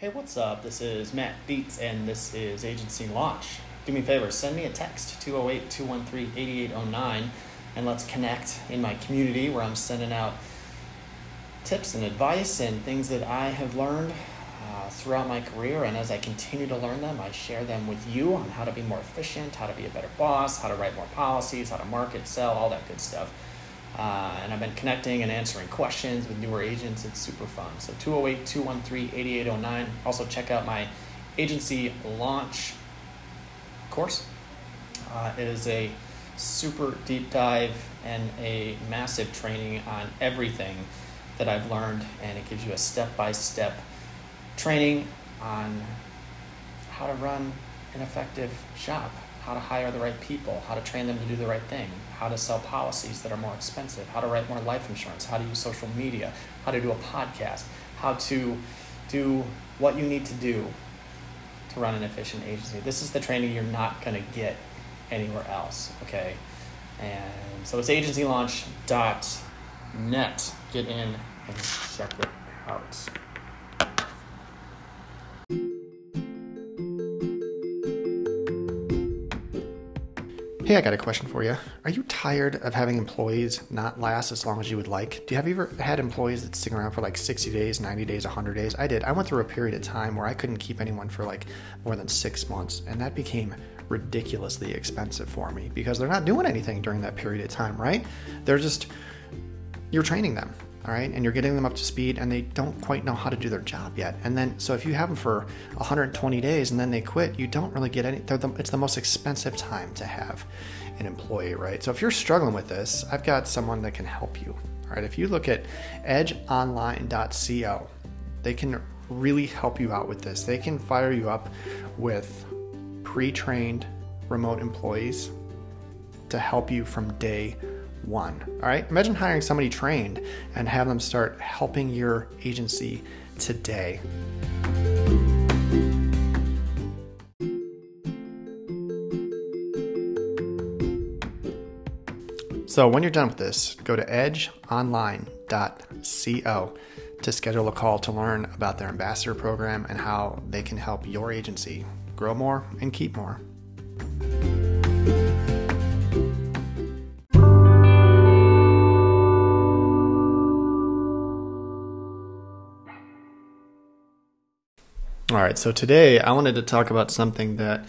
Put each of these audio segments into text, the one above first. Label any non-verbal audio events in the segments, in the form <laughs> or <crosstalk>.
Hey, what's up? This is Matt Dietz, and this is Agency Launch. Do me a favor, send me a text, 208 213 8809, and let's connect in my community where I'm sending out tips and advice and things that I have learned uh, throughout my career. And as I continue to learn them, I share them with you on how to be more efficient, how to be a better boss, how to write more policies, how to market, sell, all that good stuff. Uh, and I've been connecting and answering questions with newer agents. It's super fun. So 208 213 8809. Also, check out my agency launch course. Uh, it is a super deep dive and a massive training on everything that I've learned, and it gives you a step by step training on how to run an effective shop, how to hire the right people, how to train them to do the right thing, how to sell policies that are more expensive, how to write more life insurance, how to use social media, how to do a podcast, how to do what you need to do to run an efficient agency. This is the training you're not going to get anywhere else, okay? And so it's agencylaunch.net. Get in and check it out. Hey, I got a question for you. Are you tired of having employees not last as long as you would like? Do you have you ever had employees that stick around for like 60 days, 90 days, 100 days? I did. I went through a period of time where I couldn't keep anyone for like more than six months, and that became ridiculously expensive for me because they're not doing anything during that period of time, right? They're just, you're training them all right? And you're getting them up to speed and they don't quite know how to do their job yet. And then so if you have them for 120 days and then they quit you don't really get any the, it's the most expensive time to have an employee right? So if you're struggling with this i've got someone that can help you all right? If you look at edgeonline.co they can really help you out with this. They can fire you up with pre-trained remote employees to help you from day one. All right, imagine hiring somebody trained and have them start helping your agency today. So, when you're done with this, go to edgeonline.co to schedule a call to learn about their ambassador program and how they can help your agency grow more and keep more. All right, so today I wanted to talk about something that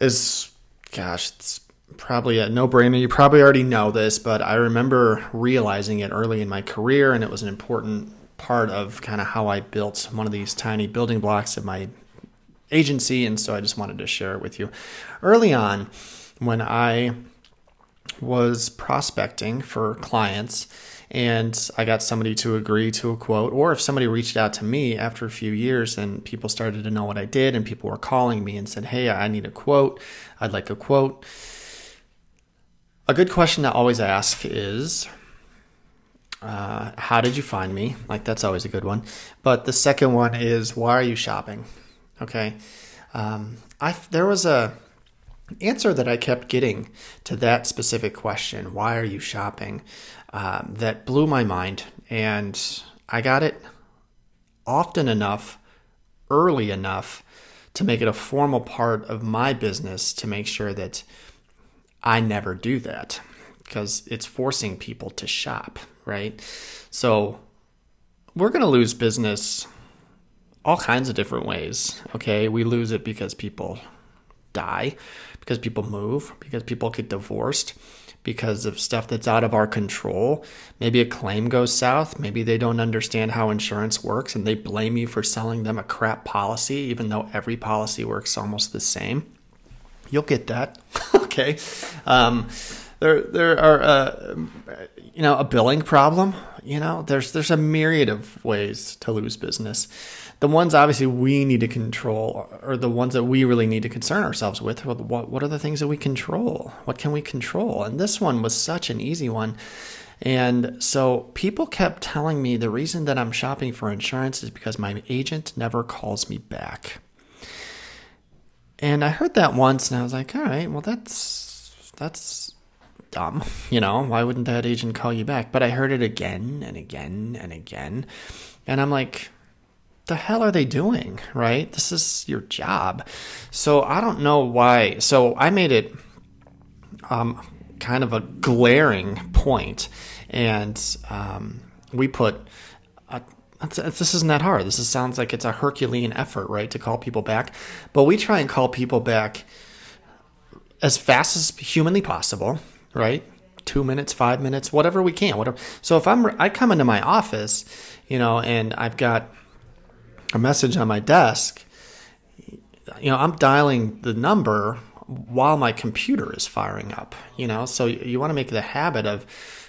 is, gosh, it's probably a no brainer. You probably already know this, but I remember realizing it early in my career, and it was an important part of kind of how I built one of these tiny building blocks of my agency, and so I just wanted to share it with you. Early on, when I was prospecting for clients, and I got somebody to agree to a quote, or if somebody reached out to me after a few years and people started to know what I did and people were calling me and said, Hey, I need a quote, I'd like a quote. A good question to always ask is, uh, How did you find me? Like, that's always a good one. But the second one is, Why are you shopping? Okay. Um, I, there was a, answer that I kept getting to that specific question, why are you shopping, um, that blew my mind. And I got it often enough, early enough to make it a formal part of my business to make sure that I never do that because it's forcing people to shop, right? So we're going to lose business all kinds of different ways. Okay. We lose it because people die, because people move, because people get divorced, because of stuff that's out of our control. Maybe a claim goes south. Maybe they don't understand how insurance works and they blame you for selling them a crap policy, even though every policy works almost the same. You'll get that. <laughs> okay. Um, there, there are, uh, you know, a billing problem. You know, there's there's a myriad of ways to lose business the ones obviously we need to control are the ones that we really need to concern ourselves with. What, what are the things that we control? What can we control? And this one was such an easy one. And so people kept telling me the reason that I'm shopping for insurance is because my agent never calls me back. And I heard that once and I was like, all right, well, that's, that's dumb. <laughs> You know, why wouldn't that agent call you back? But I heard it again and again and again. And I'm like, the hell are they doing? Right? This is your job. So I don't know why. So I made it um, kind of a glaring point, and um, we put. A, this isn't that hard. This is, sounds like it's a Herculean effort, right, to call people back. But we try and call people back as fast as humanly possible, right? Two minutes, five minutes, whatever we can, whatever. So if I'm, I come into my office, you know, and I've got a message on my desk, you know, I'm dialing the number while my computer is firing up, you know, so you want to make the habit of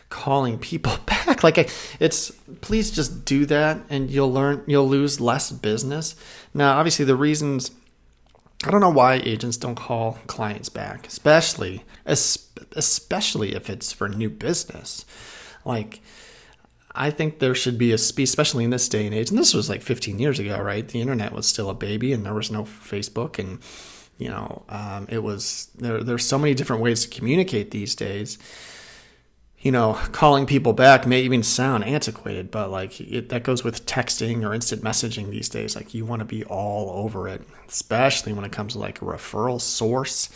calling people <laughs> back. Like it's, please just do that and you'll learn, you'll lose less business. Now, obviously the reasons, I don't know why agents don't call clients back, especially, especially if it's for new business. Like, I think there should be a especially in this day and age, and this was like 15 years ago, right? The internet was still a baby, and there was no Facebook, and you know, um, it was there. There's so many different ways to communicate these days. You know, calling people back may even sound antiquated, but like it, that goes with texting or instant messaging these days. Like you want to be all over it, especially when it comes to like a referral source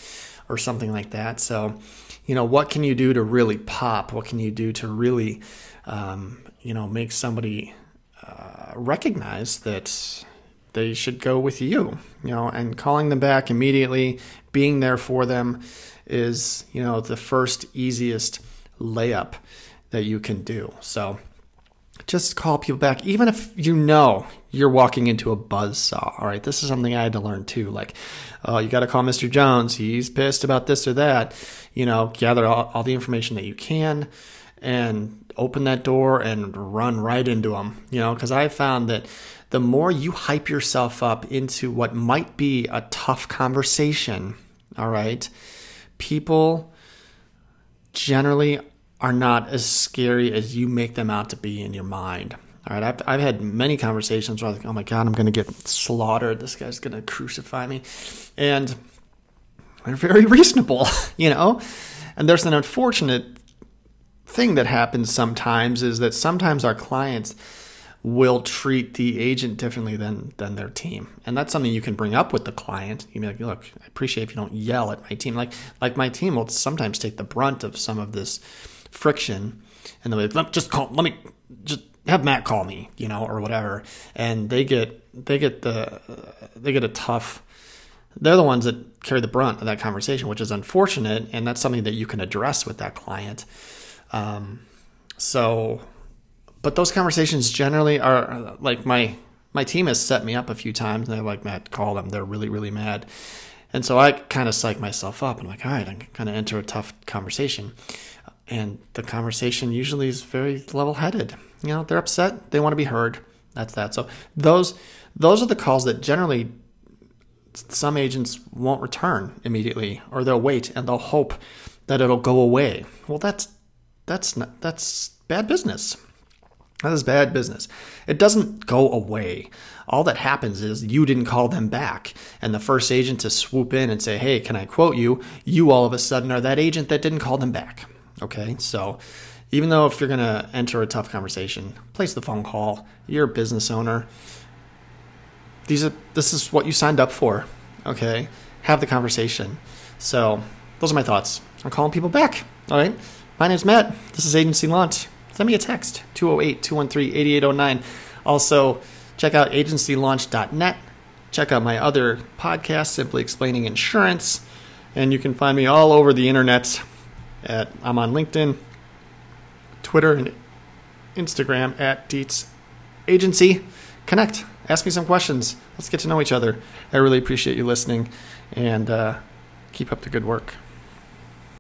or something like that. So, you know, what can you do to really pop? What can you do to really um, you know, make somebody uh, recognize that they should go with you, you know, and calling them back immediately, being there for them is, you know, the first easiest layup that you can do. So just call people back, even if you know you're walking into a buzz saw. All right, this is something I had to learn too. Like, oh, you got to call Mr. Jones. He's pissed about this or that. You know, gather all, all the information that you can and open that door and run right into them. You know, because I found that the more you hype yourself up into what might be a tough conversation, all right, people generally are not as scary as you make them out to be in your mind. All right, I've, I've had many conversations where I oh my God, I'm going to get slaughtered. This guy's going to crucify me. And they're very <laughs> reasonable, <laughs> you know? And there's an unfortunate thing that happens sometimes is that sometimes our clients will treat the agent differently than than their team, and that's something you can bring up with the client. You can be like, "Look, I appreciate if you don't yell at my team." Like like my team will sometimes take the brunt of some of this friction, and they'll be, like, "Just call. Let me just have Matt call me," you know, or whatever, and they get they get the they get a tough. They're the ones that carry the brunt of that conversation, which is unfortunate, and that's something that you can address with that client. Um, so, but those conversations generally are like my my team has set me up a few times, and they're like, Matt, call them. They're really really mad, and so I kind of psych myself up. I'm like, all right, I'm kind of enter a tough conversation, and the conversation usually is very level headed. You know, they're upset, they want to be heard. That's that. So those those are the calls that generally some agents won't return immediately, or they'll wait and they'll hope that it'll go away. Well, that's that's not, that's bad business. That is bad business. It doesn't go away. All that happens is you didn't call them back. And the first agent to swoop in and say, hey, can I quote you? You all of a sudden are that agent that didn't call them back. Okay, so even though if you're going to enter a tough conversation, place the phone call. You're a business owner. These are this is what you signed up for. Okay, have the conversation. So those are my thoughts. I'm calling people back. All right. My name's Matt. This is Agency Launch. Send me a text 208 213 8809. Also, check out agencylaunch.net. Check out my other podcast, Simply Explaining Insurance. And you can find me all over the internet. At, I'm on LinkedIn, Twitter, and Instagram at Dietz Agency. Connect. Ask me some questions. Let's get to know each other. I really appreciate you listening and uh, keep up the good work.